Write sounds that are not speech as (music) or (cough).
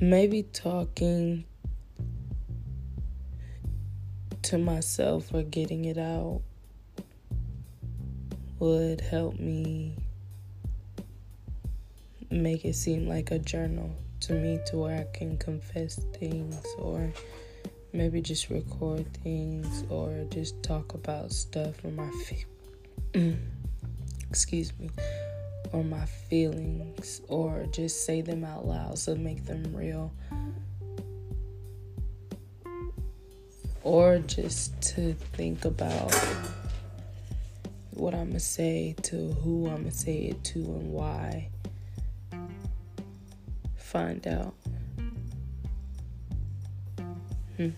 maybe talking to myself or getting it out would help me make it seem like a journal to me to where I can confess things or maybe just record things or just talk about stuff or my fe- (clears throat) excuse me or my feelings or just say them out loud so make them real. Or just to think about what I'm gonna say to who I'm gonna say it to and why. Find out. Hmm